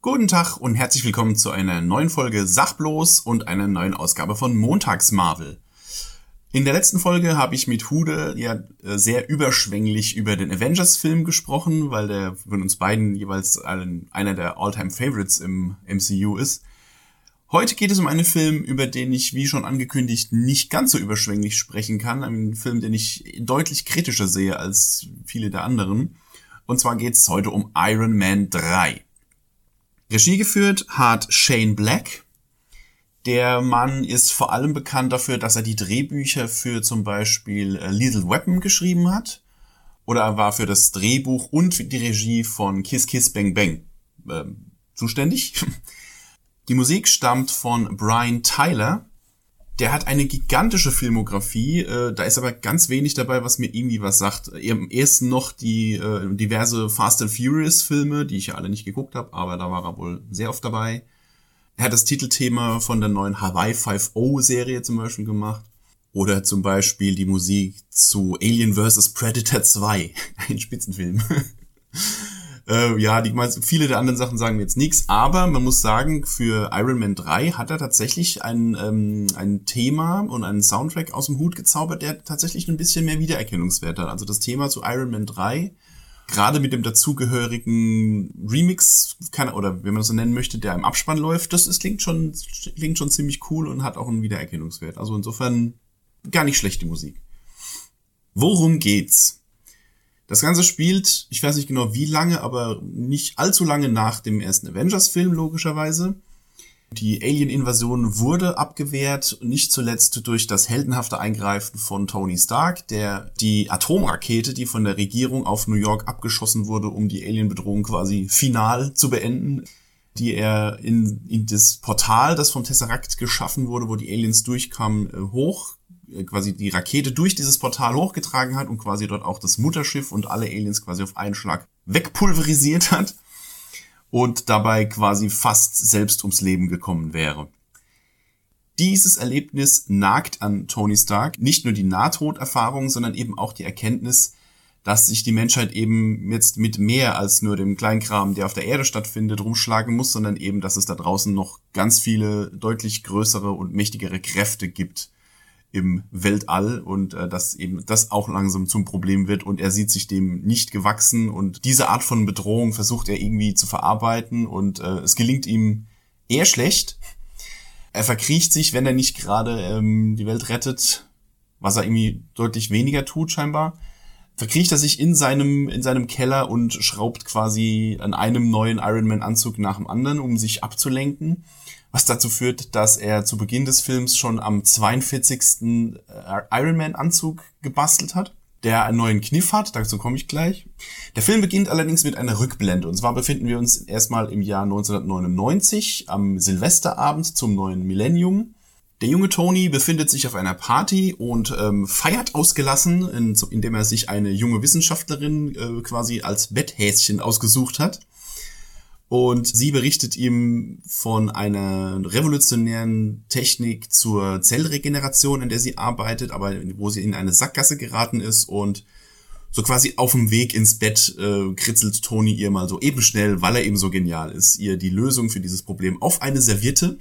Guten Tag und herzlich willkommen zu einer neuen Folge Sachblos und einer neuen Ausgabe von Montags Marvel. In der letzten Folge habe ich mit Hude ja äh, sehr überschwänglich über den Avengers-Film gesprochen, weil der von uns beiden jeweils einer der All-Time-Favorites im MCU ist. Heute geht es um einen Film, über den ich, wie schon angekündigt, nicht ganz so überschwänglich sprechen kann. Einen Film, den ich deutlich kritischer sehe als viele der anderen. Und zwar geht es heute um Iron Man 3. Regie geführt hat Shane Black. Der Mann ist vor allem bekannt dafür, dass er die Drehbücher für zum Beispiel äh, Lethal Weapon geschrieben hat. Oder er war für das Drehbuch und die Regie von Kiss Kiss Bang Bang äh, zuständig. Die Musik stammt von Brian Tyler. Der hat eine gigantische Filmografie, äh, da ist aber ganz wenig dabei, was mir irgendwie was sagt. Am ersten noch die äh, diverse Fast and Furious Filme, die ich ja alle nicht geguckt habe, aber da war er wohl sehr oft dabei. Er hat das Titelthema von der neuen Hawaii 5.0 Serie zum Beispiel gemacht. Oder zum Beispiel die Musik zu Alien vs. Predator 2, ein Spitzenfilm. Äh, ja, die viele der anderen Sachen sagen mir jetzt nichts, aber man muss sagen, für Iron Man 3 hat er tatsächlich ein, ähm, ein Thema und einen Soundtrack aus dem Hut gezaubert, der tatsächlich ein bisschen mehr Wiedererkennungswert hat. Also das Thema zu Iron Man 3 gerade mit dem dazugehörigen Remix, kann, oder wenn man das so nennen möchte, der im Abspann läuft, das ist, klingt schon, klingt schon ziemlich cool und hat auch einen Wiedererkennungswert. Also insofern gar nicht schlechte Musik. Worum geht's? Das Ganze spielt, ich weiß nicht genau wie lange, aber nicht allzu lange nach dem ersten Avengers-Film, logischerweise. Die Alien-Invasion wurde abgewehrt, nicht zuletzt durch das heldenhafte Eingreifen von Tony Stark, der die Atomrakete, die von der Regierung auf New York abgeschossen wurde, um die Alien-Bedrohung quasi final zu beenden, die er in, in das Portal, das vom Tesseract geschaffen wurde, wo die Aliens durchkamen, äh, hoch quasi die Rakete durch dieses Portal hochgetragen hat und quasi dort auch das Mutterschiff und alle Aliens quasi auf einen Schlag wegpulverisiert hat und dabei quasi fast selbst ums Leben gekommen wäre. Dieses Erlebnis nagt an Tony Stark nicht nur die Nahtoderfahrung, sondern eben auch die Erkenntnis, dass sich die Menschheit eben jetzt mit mehr als nur dem Kleinkram, der auf der Erde stattfindet, rumschlagen muss, sondern eben, dass es da draußen noch ganz viele deutlich größere und mächtigere Kräfte gibt, im Weltall und äh, dass eben das auch langsam zum Problem wird und er sieht sich dem nicht gewachsen und diese Art von Bedrohung versucht er irgendwie zu verarbeiten und äh, es gelingt ihm eher schlecht. Er verkriecht sich, wenn er nicht gerade ähm, die Welt rettet, was er irgendwie deutlich weniger tut scheinbar. Verkriecht er sich in seinem in seinem Keller und schraubt quasi an einem neuen Iron Man Anzug nach dem anderen, um sich abzulenken was dazu führt, dass er zu Beginn des Films schon am 42. Äh, Iron Man Anzug gebastelt hat, der einen neuen Kniff hat, dazu komme ich gleich. Der Film beginnt allerdings mit einer Rückblende und zwar befinden wir uns erstmal im Jahr 1999 am Silvesterabend zum neuen Millennium. Der junge Tony befindet sich auf einer Party und ähm, feiert ausgelassen, in, indem er sich eine junge Wissenschaftlerin äh, quasi als Betthäschen ausgesucht hat. Und sie berichtet ihm von einer revolutionären Technik zur Zellregeneration, in der sie arbeitet, aber wo sie in eine Sackgasse geraten ist und so quasi auf dem Weg ins Bett äh, kritzelt Tony ihr mal so eben schnell, weil er eben so genial ist, ihr die Lösung für dieses Problem auf eine Serviette.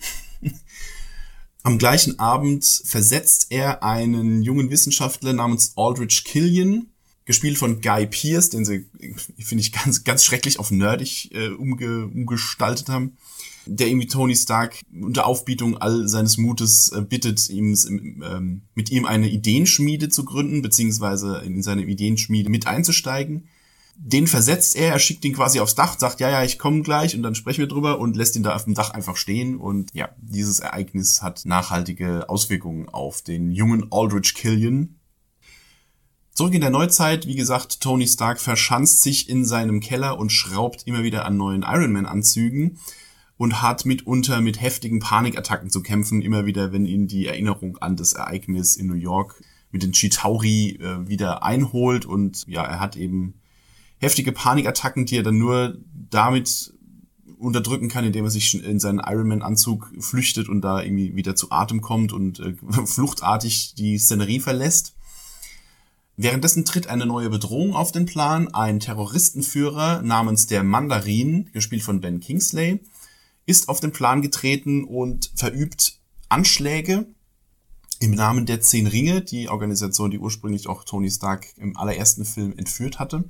Am gleichen Abend versetzt er einen jungen Wissenschaftler namens Aldrich Killian gespielt von Guy Pierce, den sie, finde ich, ganz, ganz schrecklich auf nerdig äh, umge, umgestaltet haben, der irgendwie Tony Stark unter Aufbietung all seines Mutes äh, bittet, ihm ähm, mit ihm eine Ideenschmiede zu gründen, beziehungsweise in seine Ideenschmiede mit einzusteigen. Den versetzt er, er schickt ihn quasi aufs Dach, sagt, ja, ja, ich komme gleich und dann sprechen wir drüber und lässt ihn da auf dem Dach einfach stehen. Und ja, dieses Ereignis hat nachhaltige Auswirkungen auf den jungen Aldrich Killian, Zurück in der Neuzeit, wie gesagt, Tony Stark verschanzt sich in seinem Keller und schraubt immer wieder an neuen Iron Man Anzügen und hat mitunter mit heftigen Panikattacken zu kämpfen, immer wieder, wenn ihn die Erinnerung an das Ereignis in New York mit den Chitauri äh, wieder einholt und ja, er hat eben heftige Panikattacken, die er dann nur damit unterdrücken kann, indem er sich in seinen Iron Man Anzug flüchtet und da irgendwie wieder zu Atem kommt und äh, fluchtartig die Szenerie verlässt. Währenddessen tritt eine neue Bedrohung auf den Plan. Ein Terroristenführer namens der Mandarin, gespielt von Ben Kingsley, ist auf den Plan getreten und verübt Anschläge im Namen der Zehn Ringe, die Organisation, die ursprünglich auch Tony Stark im allerersten Film entführt hatte.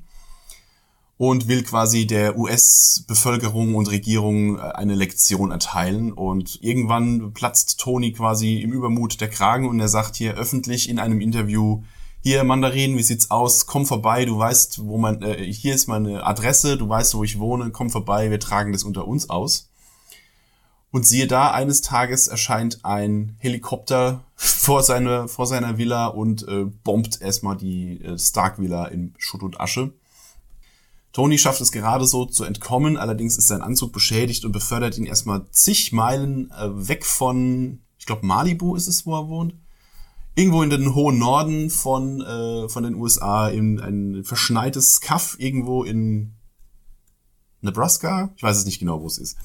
Und will quasi der US-Bevölkerung und Regierung äh, eine Lektion erteilen. Und irgendwann platzt Tony quasi im Übermut der Kragen und er sagt hier öffentlich in einem Interview, hier Mandarin, wie sieht's aus? Komm vorbei, du weißt, wo man, äh, hier ist meine Adresse, du weißt, wo ich wohne, komm vorbei, wir tragen das unter uns aus. Und siehe da, eines Tages erscheint ein Helikopter vor, seine, vor seiner Villa und äh, bombt erstmal die äh, Stark-Villa in Schutt und Asche. Tony schafft es gerade so zu entkommen, allerdings ist sein Anzug beschädigt und befördert ihn erstmal zig Meilen äh, weg von, ich glaube Malibu ist es, wo er wohnt, irgendwo in den hohen Norden von, äh, von den USA in ein verschneites Kaff irgendwo in Nebraska. Ich weiß es nicht genau, wo es ist.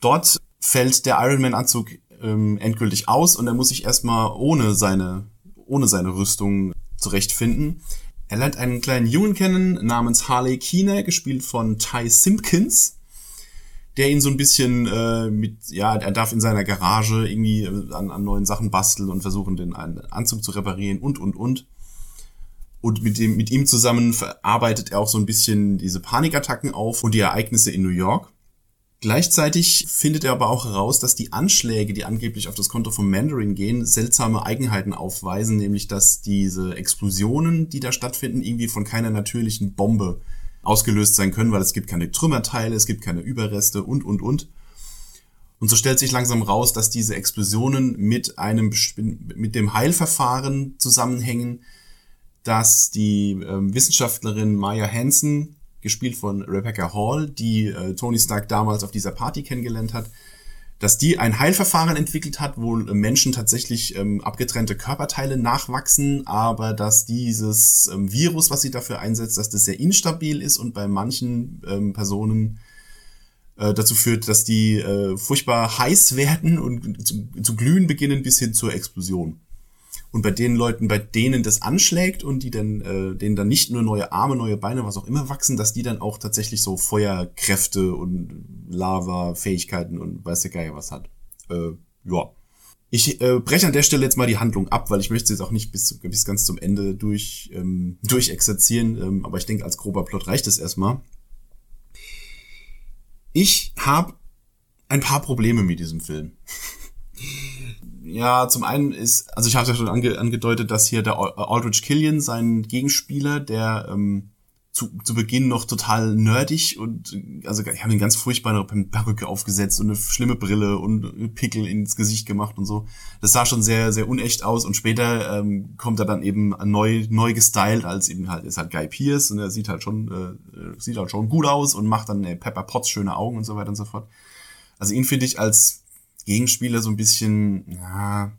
Dort fällt der Ironman-Anzug ähm, endgültig aus und er muss sich erstmal ohne seine, ohne seine Rüstung zurechtfinden. Er lernt einen kleinen Jungen kennen namens Harley Keener, gespielt von Ty Simpkins der ihn so ein bisschen äh, mit, ja, er darf in seiner Garage irgendwie äh, an, an neuen Sachen basteln und versuchen, den Anzug zu reparieren und, und, und. Und mit, dem, mit ihm zusammen verarbeitet er auch so ein bisschen diese Panikattacken auf und die Ereignisse in New York. Gleichzeitig findet er aber auch heraus, dass die Anschläge, die angeblich auf das Konto von Mandarin gehen, seltsame Eigenheiten aufweisen, nämlich dass diese Explosionen, die da stattfinden, irgendwie von keiner natürlichen Bombe ausgelöst sein können, weil es gibt keine Trümmerteile, es gibt keine Überreste und, und, und. Und so stellt sich langsam raus, dass diese Explosionen mit einem, mit dem Heilverfahren zusammenhängen, dass die äh, Wissenschaftlerin Maya Hansen, gespielt von Rebecca Hall, die äh, Tony Stark damals auf dieser Party kennengelernt hat, dass die ein Heilverfahren entwickelt hat, wo Menschen tatsächlich ähm, abgetrennte Körperteile nachwachsen, aber dass dieses ähm, Virus, was sie dafür einsetzt, dass das sehr instabil ist und bei manchen ähm, Personen äh, dazu führt, dass die äh, furchtbar heiß werden und zu, zu glühen beginnen bis hin zur Explosion. Und bei den Leuten, bei denen das anschlägt und die dann, äh, denen dann nicht nur neue Arme, neue Beine, was auch immer wachsen, dass die dann auch tatsächlich so Feuerkräfte und Lava-Fähigkeiten und weiß der Geier was hat. Äh, ja. Ich äh, breche an der Stelle jetzt mal die Handlung ab, weil ich möchte jetzt auch nicht bis, bis ganz zum Ende durch, ähm, durchexerzieren, ähm, aber ich denke, als grober Plot reicht es erstmal. Ich habe ein paar Probleme mit diesem Film. Ja, zum einen ist, also ich habe ja schon ange, angedeutet, dass hier der Aldrich Killian, sein Gegenspieler, der ähm, zu, zu Beginn noch total nerdig und also ich habe ihn ganz furchtbar eine Perücke aufgesetzt und eine schlimme Brille und Pickel ins Gesicht gemacht und so. Das sah schon sehr, sehr unecht aus und später ähm, kommt er dann eben neu, neu gestylt als eben halt, ist halt Guy Pierce und er sieht halt schon, äh, sieht halt schon gut aus und macht dann äh, Pepper Potts schöne Augen und so weiter und so fort. Also ihn finde ich als Gegenspieler so ein bisschen, ja,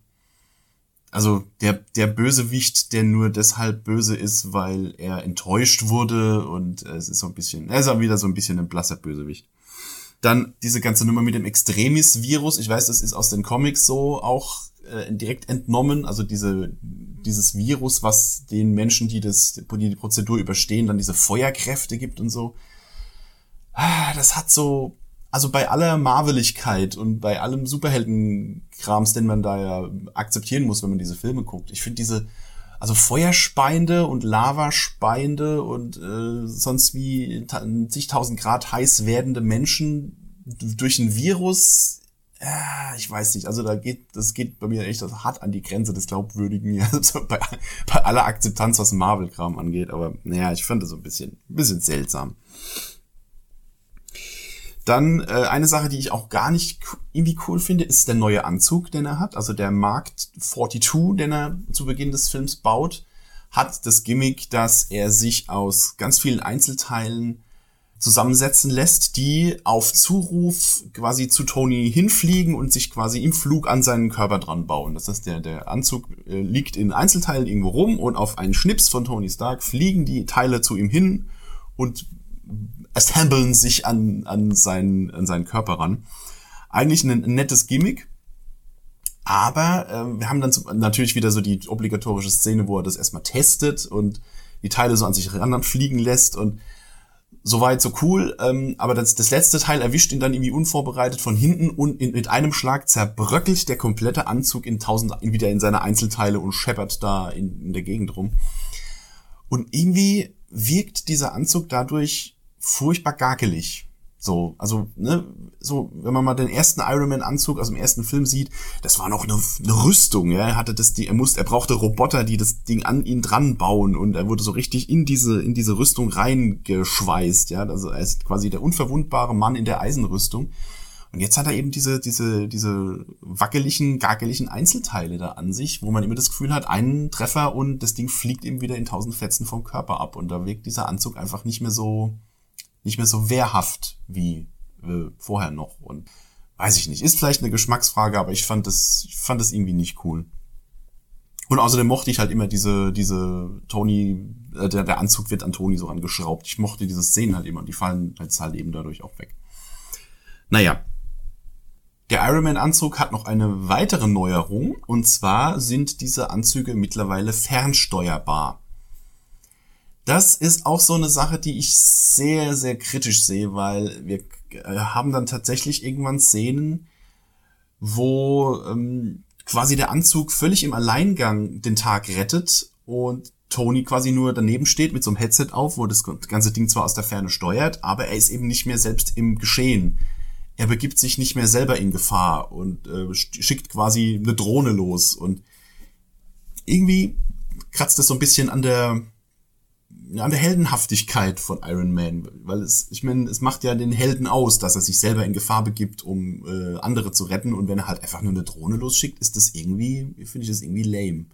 also der, der Bösewicht, der nur deshalb böse ist, weil er enttäuscht wurde und es ist so ein bisschen, er ist auch wieder so ein bisschen ein blasser Bösewicht. Dann diese ganze Nummer mit dem Extremis-Virus. Ich weiß, das ist aus den Comics so auch äh, direkt entnommen. Also diese, dieses Virus, was den Menschen, die das, die, die Prozedur überstehen, dann diese Feuerkräfte gibt und so. Ah, das hat so, also bei aller Marveligkeit und bei allem Superheldenkrams, den man da ja akzeptieren muss, wenn man diese Filme guckt. Ich finde diese, also Feuerspeiende und Lavaspeiende und äh, sonst wie zigtausend Grad heiß werdende Menschen durch ein Virus, äh, ich weiß nicht, also da geht, das geht bei mir echt hart an die Grenze des Glaubwürdigen, also bei, bei aller Akzeptanz, was Marvel-Kram angeht, aber naja, ich fand das so ein bisschen, ein bisschen seltsam. Dann äh, eine Sache, die ich auch gar nicht irgendwie cool finde, ist der neue Anzug, den er hat. Also der Mark 42, den er zu Beginn des Films baut, hat das Gimmick, dass er sich aus ganz vielen Einzelteilen zusammensetzen lässt, die auf Zuruf quasi zu Tony hinfliegen und sich quasi im Flug an seinen Körper dran bauen. Das heißt, der, der Anzug äh, liegt in Einzelteilen irgendwo rum und auf einen Schnips von Tony Stark fliegen die Teile zu ihm hin und assemblen sich an, an, seinen, an seinen Körper ran. Eigentlich ein, ein nettes Gimmick. Aber ähm, wir haben dann zum, natürlich wieder so die obligatorische Szene, wo er das erstmal testet und die Teile so an sich fliegen lässt und soweit so cool. Ähm, aber das, das letzte Teil erwischt ihn dann irgendwie unvorbereitet von hinten und in, mit einem Schlag zerbröckelt der komplette Anzug in tausend wieder in seine Einzelteile und scheppert da in, in der Gegend rum. Und irgendwie wirkt dieser Anzug dadurch furchtbar gakelig. So, also, ne, so, wenn man mal den ersten Iron Man Anzug aus dem ersten Film sieht, das war noch eine, eine Rüstung, ja, er hatte das, die, er musste, er brauchte Roboter, die das Ding an ihn dran bauen und er wurde so richtig in diese, in diese Rüstung reingeschweißt, ja, also er ist quasi der unverwundbare Mann in der Eisenrüstung. Und jetzt hat er eben diese, diese, diese wackeligen, gageligen Einzelteile da an sich, wo man immer das Gefühl hat, einen Treffer und das Ding fliegt ihm wieder in tausend Fetzen vom Körper ab und da wirkt dieser Anzug einfach nicht mehr so, nicht mehr so wehrhaft wie äh, vorher noch. Und weiß ich nicht, ist vielleicht eine Geschmacksfrage, aber ich fand das, ich fand das irgendwie nicht cool. Und außerdem mochte ich halt immer diese, diese Tony, äh, der, der Anzug wird an Tony so angeschraubt. Ich mochte diese Szenen halt immer, die fallen jetzt halt eben dadurch auch weg. Naja. Der Iron Man Anzug hat noch eine weitere Neuerung, und zwar sind diese Anzüge mittlerweile fernsteuerbar. Das ist auch so eine Sache, die ich sehr, sehr kritisch sehe, weil wir äh, haben dann tatsächlich irgendwann Szenen, wo ähm, quasi der Anzug völlig im Alleingang den Tag rettet und Tony quasi nur daneben steht mit so einem Headset auf, wo das ganze Ding zwar aus der Ferne steuert, aber er ist eben nicht mehr selbst im Geschehen. Er begibt sich nicht mehr selber in Gefahr und äh, schickt quasi eine Drohne los und irgendwie kratzt das so ein bisschen an der an der Heldenhaftigkeit von Iron Man, weil es, ich meine, es macht ja den Helden aus, dass er sich selber in Gefahr begibt, um äh, andere zu retten und wenn er halt einfach nur eine Drohne losschickt, ist das irgendwie, finde ich das irgendwie lame.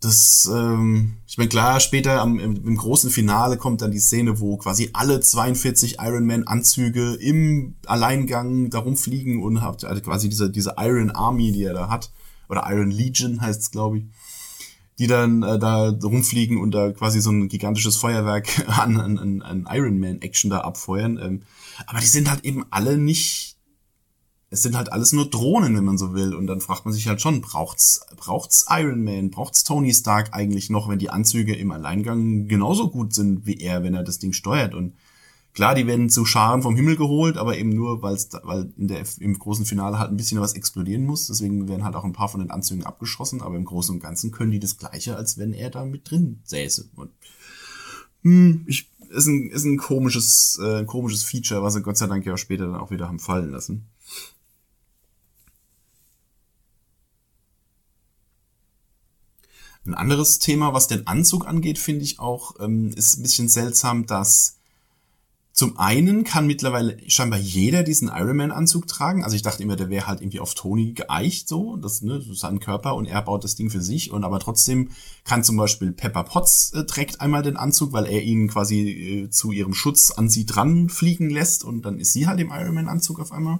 Das, ähm, ich meine, klar, später am, im, im, großen Finale kommt dann die Szene, wo quasi alle 42 Iron Man Anzüge im Alleingang darum fliegen und habt also quasi diese, diese Iron Army, die er da hat, oder Iron Legion heißt es, glaube ich die dann äh, da rumfliegen und da quasi so ein gigantisches Feuerwerk an, an, an Iron Man Action da abfeuern. Ähm, aber die sind halt eben alle nicht, es sind halt alles nur Drohnen, wenn man so will. Und dann fragt man sich halt schon, braucht's, braucht's Iron Man, braucht's Tony Stark eigentlich noch, wenn die Anzüge im Alleingang genauso gut sind wie er, wenn er das Ding steuert und Klar, die werden zu Scharen vom Himmel geholt, aber eben nur, weil's da, weil in der, im großen Finale halt ein bisschen was explodieren muss. Deswegen werden halt auch ein paar von den Anzügen abgeschossen, aber im Großen und Ganzen können die das Gleiche, als wenn er da mit drin säße. Und, hm, ich, ist ein, ist ein komisches, äh, komisches Feature, was sie Gott sei Dank ja später dann auch wieder haben fallen lassen. Ein anderes Thema, was den Anzug angeht, finde ich auch, ähm, ist ein bisschen seltsam, dass zum einen kann mittlerweile scheinbar jeder diesen Ironman-Anzug tragen. Also ich dachte immer, der wäre halt irgendwie auf Tony geeicht so, das, ne, ist sein Körper und er baut das Ding für sich. Und aber trotzdem kann zum Beispiel Pepper Potts äh, trägt einmal den Anzug, weil er ihn quasi äh, zu ihrem Schutz an sie dran fliegen lässt und dann ist sie halt im Ironman-Anzug auf einmal.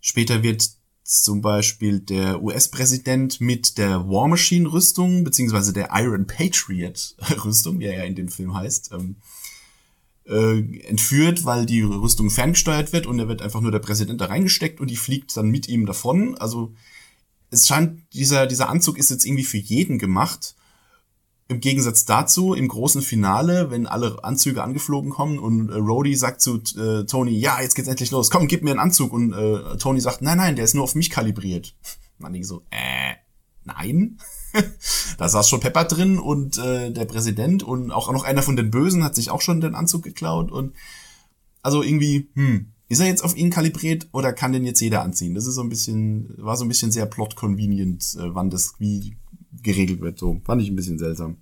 Später wird zum Beispiel der US-Präsident mit der War Machine-Rüstung, beziehungsweise der Iron Patriot-Rüstung, wie er ja in dem Film heißt, ähm, äh, entführt, weil die Rüstung ferngesteuert wird und er wird einfach nur der Präsident da reingesteckt und die fliegt dann mit ihm davon. Also es scheint, dieser, dieser Anzug ist jetzt irgendwie für jeden gemacht. Im Gegensatz dazu, im großen Finale, wenn alle Anzüge angeflogen kommen und äh, Rhodey sagt zu äh, Tony, ja, jetzt geht's endlich los, komm, gib mir einen Anzug. Und äh, Tony sagt, nein, nein, der ist nur auf mich kalibriert. Man denkt so, äh, nein. da saß schon Pepper drin und äh, der Präsident und auch noch einer von den Bösen hat sich auch schon den Anzug geklaut und also irgendwie, hm, ist er jetzt auf ihn kalibriert oder kann den jetzt jeder anziehen? Das ist so ein bisschen, war so ein bisschen sehr plot-convenient, äh, wann das wie geregelt wird. So, fand ich ein bisschen seltsam.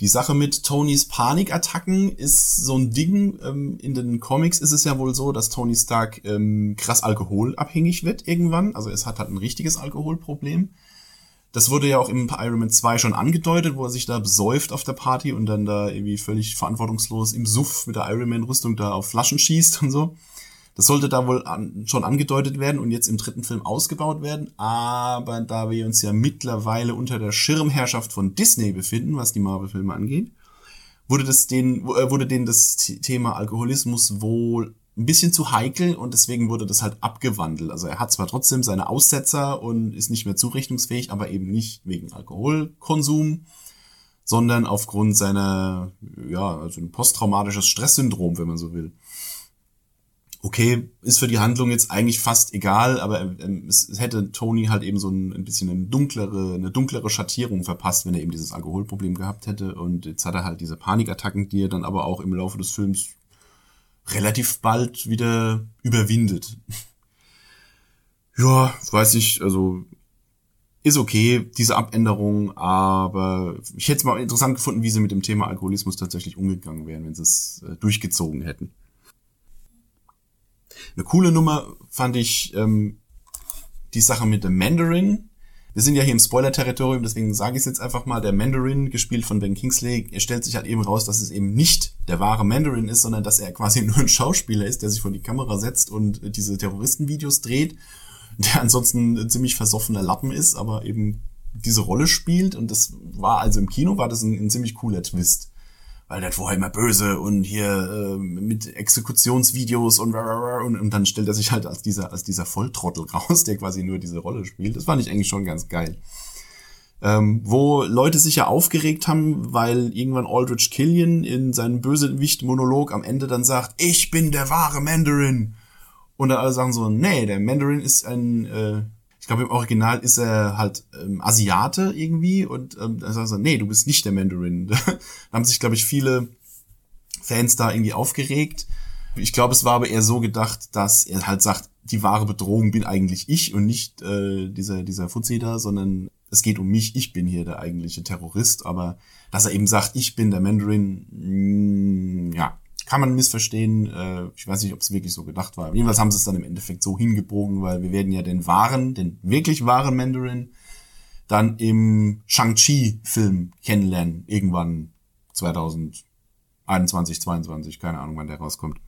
Die Sache mit Tonys Panikattacken ist so ein Ding. Ähm, in den Comics ist es ja wohl so, dass Tony Stark ähm, krass alkoholabhängig wird irgendwann. Also es hat halt ein richtiges Alkoholproblem. Das wurde ja auch im Iron Man 2 schon angedeutet, wo er sich da besäuft auf der Party und dann da irgendwie völlig verantwortungslos im Suff mit der Iron Man Rüstung da auf Flaschen schießt und so. Das sollte da wohl an, schon angedeutet werden und jetzt im dritten Film ausgebaut werden. Aber da wir uns ja mittlerweile unter der Schirmherrschaft von Disney befinden, was die Marvel-Filme angeht, wurde das den, äh, wurde denen das Thema Alkoholismus wohl ein bisschen zu heikel und deswegen wurde das halt abgewandelt. Also er hat zwar trotzdem seine Aussetzer und ist nicht mehr zurechnungsfähig, aber eben nicht wegen Alkoholkonsum, sondern aufgrund seiner, ja, also ein posttraumatisches Stresssyndrom, wenn man so will. Okay, ist für die Handlung jetzt eigentlich fast egal, aber es, es hätte Tony halt eben so ein, ein bisschen eine dunklere, eine dunklere Schattierung verpasst, wenn er eben dieses Alkoholproblem gehabt hätte. Und jetzt hat er halt diese Panikattacken, die er dann aber auch im Laufe des Films relativ bald wieder überwindet. ja, weiß ich, also ist okay, diese Abänderung, aber ich hätte es mal interessant gefunden, wie sie mit dem Thema Alkoholismus tatsächlich umgegangen wären, wenn sie es äh, durchgezogen hätten. Eine coole Nummer fand ich ähm, die Sache mit dem Mandarin. Wir sind ja hier im Spoiler-Territorium, deswegen sage ich es jetzt einfach mal. Der Mandarin, gespielt von Ben Kingsley, er stellt sich halt eben raus, dass es eben nicht der wahre Mandarin ist, sondern dass er quasi nur ein Schauspieler ist, der sich vor die Kamera setzt und diese Terroristenvideos dreht, der ansonsten ein ziemlich versoffener Lappen ist, aber eben diese Rolle spielt. Und das war also im Kino, war das ein, ein ziemlich cooler Twist weil der vorher immer böse und hier äh, mit Exekutionsvideos und, und und dann stellt er sich halt als dieser als dieser Volltrottel raus, der quasi nur diese Rolle spielt. Das fand ich eigentlich schon ganz geil. Ähm, wo Leute sich ja aufgeregt haben, weil irgendwann Aldrich Killian in seinem Bösewicht-Monolog am Ende dann sagt, ich bin der wahre Mandarin. Und dann alle sagen so, nee, der Mandarin ist ein äh, ich glaube, im Original ist er halt ähm, Asiate irgendwie und ähm, da sagt er, nee, du bist nicht der Mandarin. da haben sich, glaube ich, viele Fans da irgendwie aufgeregt. Ich glaube, es war aber eher so gedacht, dass er halt sagt, die wahre Bedrohung bin eigentlich ich und nicht äh, dieser, dieser Fuzzi da, sondern es geht um mich, ich bin hier der eigentliche Terrorist, aber dass er eben sagt, ich bin der Mandarin, mh, mm, ja, kann man missverstehen. Äh, ich weiß nicht, ob es wirklich so gedacht war. Jedenfalls haben sie es dann im Endeffekt so hingebogen, weil wir werden ja den wahren, den wirklich wahren Mandarin dann im Shang-Chi-Film kennenlernen. Irgendwann 2021, 22, keine Ahnung, wann der rauskommt.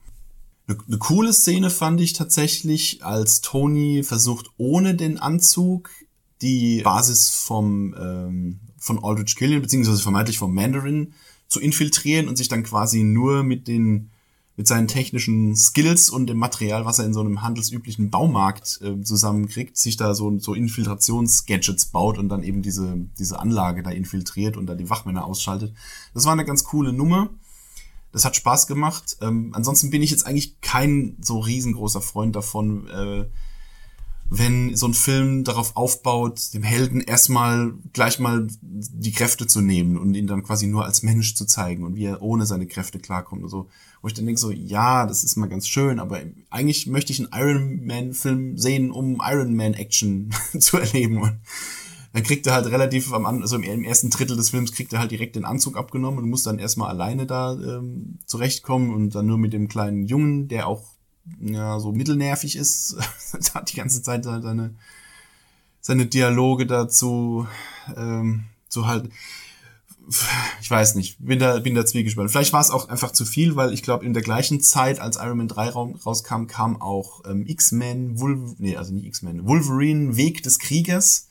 Eine, eine coole Szene fand ich tatsächlich, als Tony versucht, ohne den Anzug die Basis vom ähm, von Aldrich Killian, beziehungsweise vermeintlich vom Mandarin zu infiltrieren und sich dann quasi nur mit den mit seinen technischen Skills und dem Material, was er in so einem handelsüblichen Baumarkt äh, zusammenkriegt, sich da so, so Infiltrationsgadgets baut und dann eben diese, diese Anlage da infiltriert und da die Wachmänner ausschaltet. Das war eine ganz coole Nummer. Das hat Spaß gemacht. Ähm, ansonsten bin ich jetzt eigentlich kein so riesengroßer Freund davon, äh, wenn so ein Film darauf aufbaut, dem Helden erstmal gleich mal die Kräfte zu nehmen und ihn dann quasi nur als Mensch zu zeigen und wie er ohne seine Kräfte klarkommt und so. Wo ich dann denke so, ja, das ist mal ganz schön, aber eigentlich möchte ich einen Iron Man Film sehen, um Iron Man Action zu erleben. Und dann kriegt er halt relativ am also im ersten Drittel des Films kriegt er halt direkt den Anzug abgenommen und muss dann erstmal alleine da ähm, zurechtkommen und dann nur mit dem kleinen Jungen, der auch ja, so mittelnervig ist, hat die ganze Zeit seine, seine Dialoge dazu ähm, zu halten. Ich weiß nicht, bin da, bin da zwiegespannt. Vielleicht war es auch einfach zu viel, weil ich glaube, in der gleichen Zeit, als Iron Man 3 rauskam, kam auch ähm, X-Men, nee, also nicht X-Men, Wolverine, Weg des Kriegers.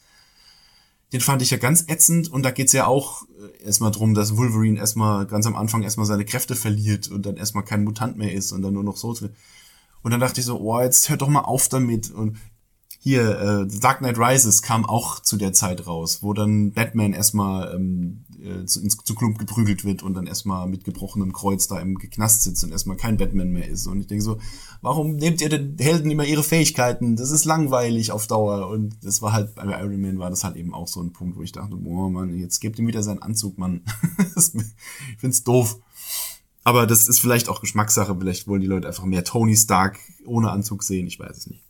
Den fand ich ja ganz ätzend und da geht's ja auch äh, erstmal drum, dass Wolverine erstmal ganz am Anfang erstmal seine Kräfte verliert und dann erstmal kein Mutant mehr ist und dann nur noch so und dann dachte ich so, oh, jetzt hört doch mal auf damit. Und hier, äh, The Dark Knight Rises kam auch zu der Zeit raus, wo dann Batman erstmal ähm, äh, zu, ins, zu Klump geprügelt wird und dann erstmal mit gebrochenem Kreuz da im Knast sitzt und erstmal kein Batman mehr ist. Und ich denke so, warum nehmt ihr den Helden immer ihre Fähigkeiten? Das ist langweilig auf Dauer. Und das war halt, bei Iron Man war das halt eben auch so ein Punkt, wo ich dachte, boah, Mann, jetzt gebt ihm wieder seinen Anzug, Mann. ich find's doof. Aber das ist vielleicht auch Geschmackssache. Vielleicht wollen die Leute einfach mehr Tony Stark ohne Anzug sehen. Ich weiß es nicht.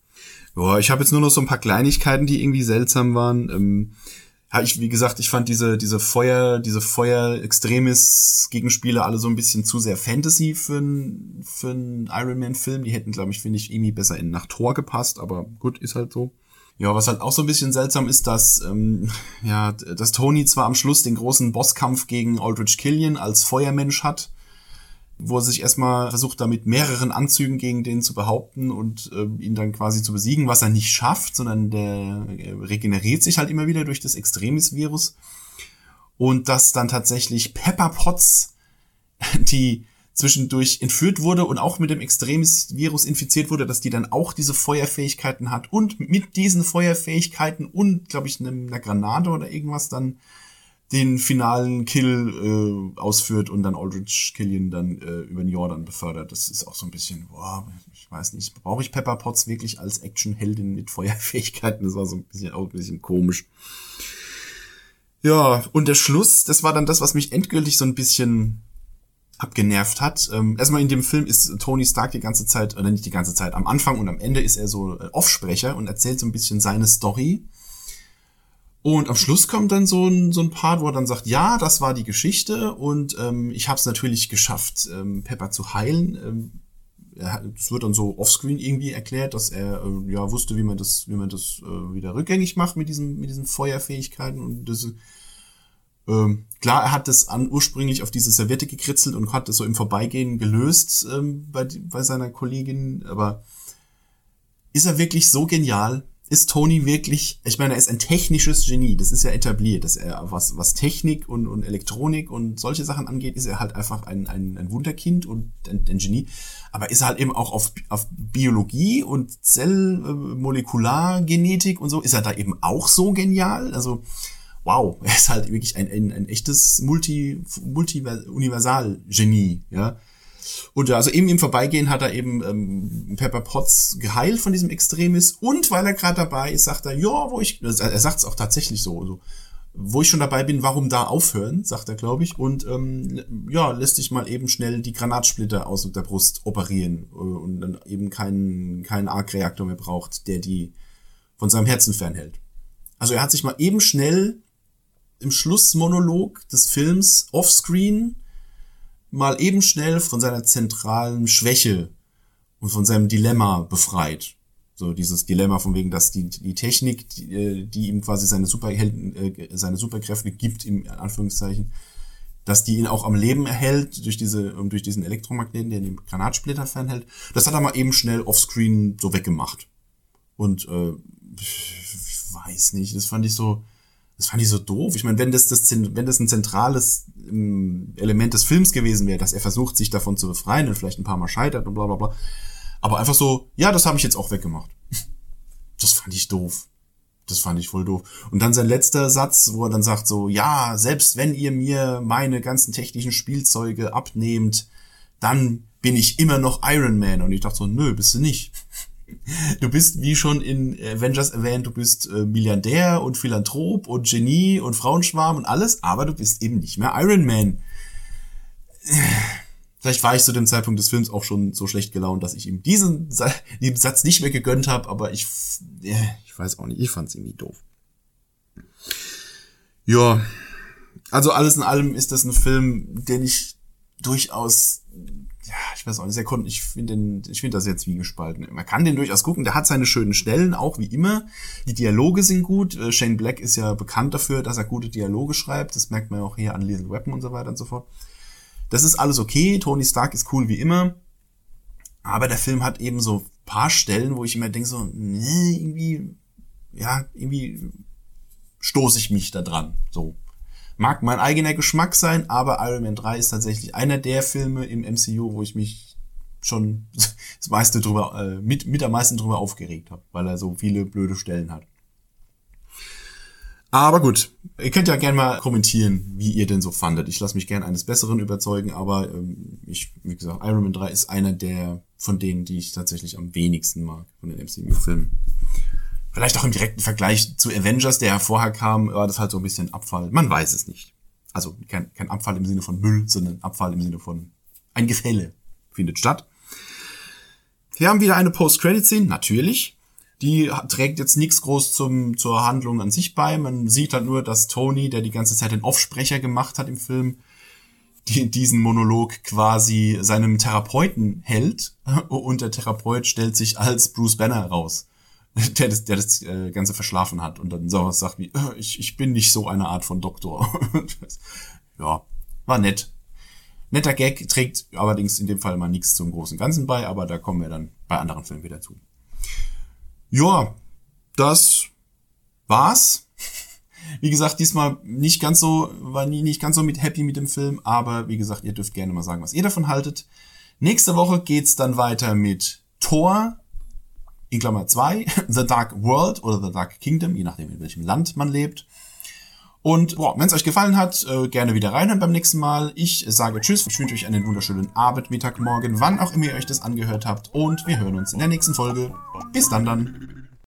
Boah, ich habe jetzt nur noch so ein paar Kleinigkeiten, die irgendwie seltsam waren. Ähm, ich, wie gesagt, ich fand diese, diese Feuer, diese Feuer-Extremis-Gegenspiele alle so ein bisschen zu sehr Fantasy für, ein, für einen Iron Man-Film. Die hätten, glaube ich, finde ich, irgendwie besser in nach Tor gepasst, aber gut, ist halt so. Ja, was halt auch so ein bisschen seltsam ist, dass, ähm, ja, dass Tony zwar am Schluss den großen Bosskampf gegen Aldrich Killian als Feuermensch hat, wo er sich erstmal versucht, da mit mehreren Anzügen gegen den zu behaupten und äh, ihn dann quasi zu besiegen, was er nicht schafft, sondern der regeneriert sich halt immer wieder durch das Extremis-Virus. Und dass dann tatsächlich Pepper Potts die zwischendurch entführt wurde und auch mit dem Extremis-Virus infiziert wurde, dass die dann auch diese Feuerfähigkeiten hat und mit diesen Feuerfähigkeiten und, glaube ich, einer Granate oder irgendwas dann den finalen Kill äh, ausführt und dann Aldrich Killian dann äh, über den Jordan befördert. Das ist auch so ein bisschen, boah, ich weiß nicht, brauche ich Pepper Potts wirklich als Actionheldin mit Feuerfähigkeiten? Das war so ein bisschen auch ein bisschen komisch. Ja, und der Schluss, das war dann das, was mich endgültig so ein bisschen abgenervt hat. Ähm, erstmal in dem Film ist Tony Stark die ganze Zeit, oder nicht die ganze Zeit, am Anfang und am Ende ist er so äh, Offsprecher und erzählt so ein bisschen seine Story. Und am Schluss kommt dann so ein, so ein Part, wo er dann sagt, ja, das war die Geschichte und ähm, ich habe es natürlich geschafft, ähm, Pepper zu heilen. Ähm, es wird dann so offscreen irgendwie erklärt, dass er äh, ja wusste, wie man das, wie man das äh, wieder rückgängig macht mit diesen, mit diesen Feuerfähigkeiten und das, ähm, klar, er hat das an ursprünglich auf diese Serviette gekritzelt und hat das so im Vorbeigehen gelöst ähm, bei, bei seiner Kollegin, aber ist er wirklich so genial? Ist Tony wirklich, ich meine, er ist ein technisches Genie, das ist ja etabliert, dass er, was, was Technik und, und Elektronik und solche Sachen angeht, ist er halt einfach ein, ein, ein Wunderkind und ein, ein Genie. Aber ist er halt eben auch auf, auf Biologie und Zellmolekulargenetik und so, ist er da eben auch so genial? Also, wow, er ist halt wirklich ein, ein, ein echtes Multi, Multi-Universal-Genie, ja. Und ja, also eben im Vorbeigehen hat er eben ähm, Pepper Potts geheilt von diesem Extremis und weil er gerade dabei ist, sagt er, ja, wo ich, er sagt es auch tatsächlich so, so, wo ich schon dabei bin, warum da aufhören, sagt er, glaube ich, und ähm, ja, lässt sich mal eben schnell die Granatsplitter aus der Brust operieren äh, und dann eben keinen keinen Arc-Reaktor mehr braucht, der die von seinem Herzen fernhält. Also er hat sich mal eben schnell im Schlussmonolog des Films offscreen mal eben schnell von seiner zentralen Schwäche und von seinem Dilemma befreit. So dieses Dilemma von wegen, dass die, die Technik, die, äh, die ihm quasi seine Superhelden, äh, seine Superkräfte gibt, im Anführungszeichen, dass die ihn auch am Leben erhält durch diese, durch diesen Elektromagneten, der den Granatsplitter fernhält. Das hat er mal eben schnell offscreen so weggemacht. Und äh, ich weiß nicht, das fand ich so, das fand ich so doof. Ich meine, wenn das, das, wenn das ein zentrales ähm, Element des Films gewesen wäre, dass er versucht, sich davon zu befreien und vielleicht ein paar Mal scheitert und bla bla bla. Aber einfach so, ja, das habe ich jetzt auch weggemacht. Das fand ich doof. Das fand ich voll doof. Und dann sein letzter Satz, wo er dann sagt so, ja, selbst wenn ihr mir meine ganzen technischen Spielzeuge abnehmt, dann bin ich immer noch Iron Man. Und ich dachte so, nö, bist du nicht. Du bist, wie schon in Avengers erwähnt, du bist äh, Milliardär und Philanthrop und Genie und Frauenschwarm und alles, aber du bist eben nicht mehr Iron Man. Vielleicht war ich zu dem Zeitpunkt des Films auch schon so schlecht gelaunt, dass ich ihm diesen, diesen Satz nicht mehr gegönnt habe, aber ich, ich weiß auch nicht, ich fand es irgendwie doof. Ja, also alles in allem ist das ein Film, den ich durchaus ja, ich weiß auch nicht, konnte, ich finde ich finde das jetzt wie gespalten. Man kann den durchaus gucken, der hat seine schönen Stellen, auch wie immer. Die Dialoge sind gut. Äh, Shane Black ist ja bekannt dafür, dass er gute Dialoge schreibt. Das merkt man ja auch hier an Lethal Weapon und so weiter und so fort. Das ist alles okay. Tony Stark ist cool wie immer. Aber der Film hat eben so paar Stellen, wo ich immer denke so, nee, irgendwie, ja, irgendwie stoße ich mich da dran. So. Mag mein eigener Geschmack sein, aber Iron Man 3 ist tatsächlich einer der Filme im MCU, wo ich mich schon das meiste drüber, äh, mit, mit am meisten drüber aufgeregt habe, weil er so viele blöde Stellen hat. Aber gut, ihr könnt ja gerne mal kommentieren, wie ihr denn so fandet. Ich lasse mich gerne eines Besseren überzeugen, aber ähm, ich, wie gesagt, Iron Man 3 ist einer der von denen, die ich tatsächlich am wenigsten mag von den MCU-Filmen. Vielleicht auch im direkten Vergleich zu Avengers, der ja vorher kam, war das halt so ein bisschen Abfall. Man weiß es nicht. Also kein, kein Abfall im Sinne von Müll, sondern Abfall im Sinne von ein Gefälle findet statt. Wir haben wieder eine Post-Credit-Scene, natürlich. Die trägt jetzt nichts groß zum, zur Handlung an sich bei. Man sieht halt nur, dass Tony, der die ganze Zeit den Offsprecher gemacht hat im Film, die, diesen Monolog quasi seinem Therapeuten hält. Und der Therapeut stellt sich als Bruce Banner raus. der das, der das äh, Ganze verschlafen hat und dann sowas sagt wie, äh, ich, ich bin nicht so eine Art von Doktor. ja, war nett. Netter Gag, trägt allerdings in dem Fall mal nichts zum großen Ganzen bei, aber da kommen wir dann bei anderen Filmen wieder zu. Ja, das war's. Wie gesagt, diesmal nicht ganz so, war nie nicht ganz so mit happy mit dem Film, aber wie gesagt, ihr dürft gerne mal sagen, was ihr davon haltet. Nächste Woche geht's dann weiter mit Thor, in Klammer 2, The Dark World oder The Dark Kingdom, je nachdem in welchem Land man lebt. Und wenn es euch gefallen hat, äh, gerne wieder reinhören beim nächsten Mal. Ich sage Tschüss, ich wünsche euch einen wunderschönen Abend, Mittag, Morgen, wann auch immer ihr euch das angehört habt. Und wir hören uns in der nächsten Folge. Bis dann dann.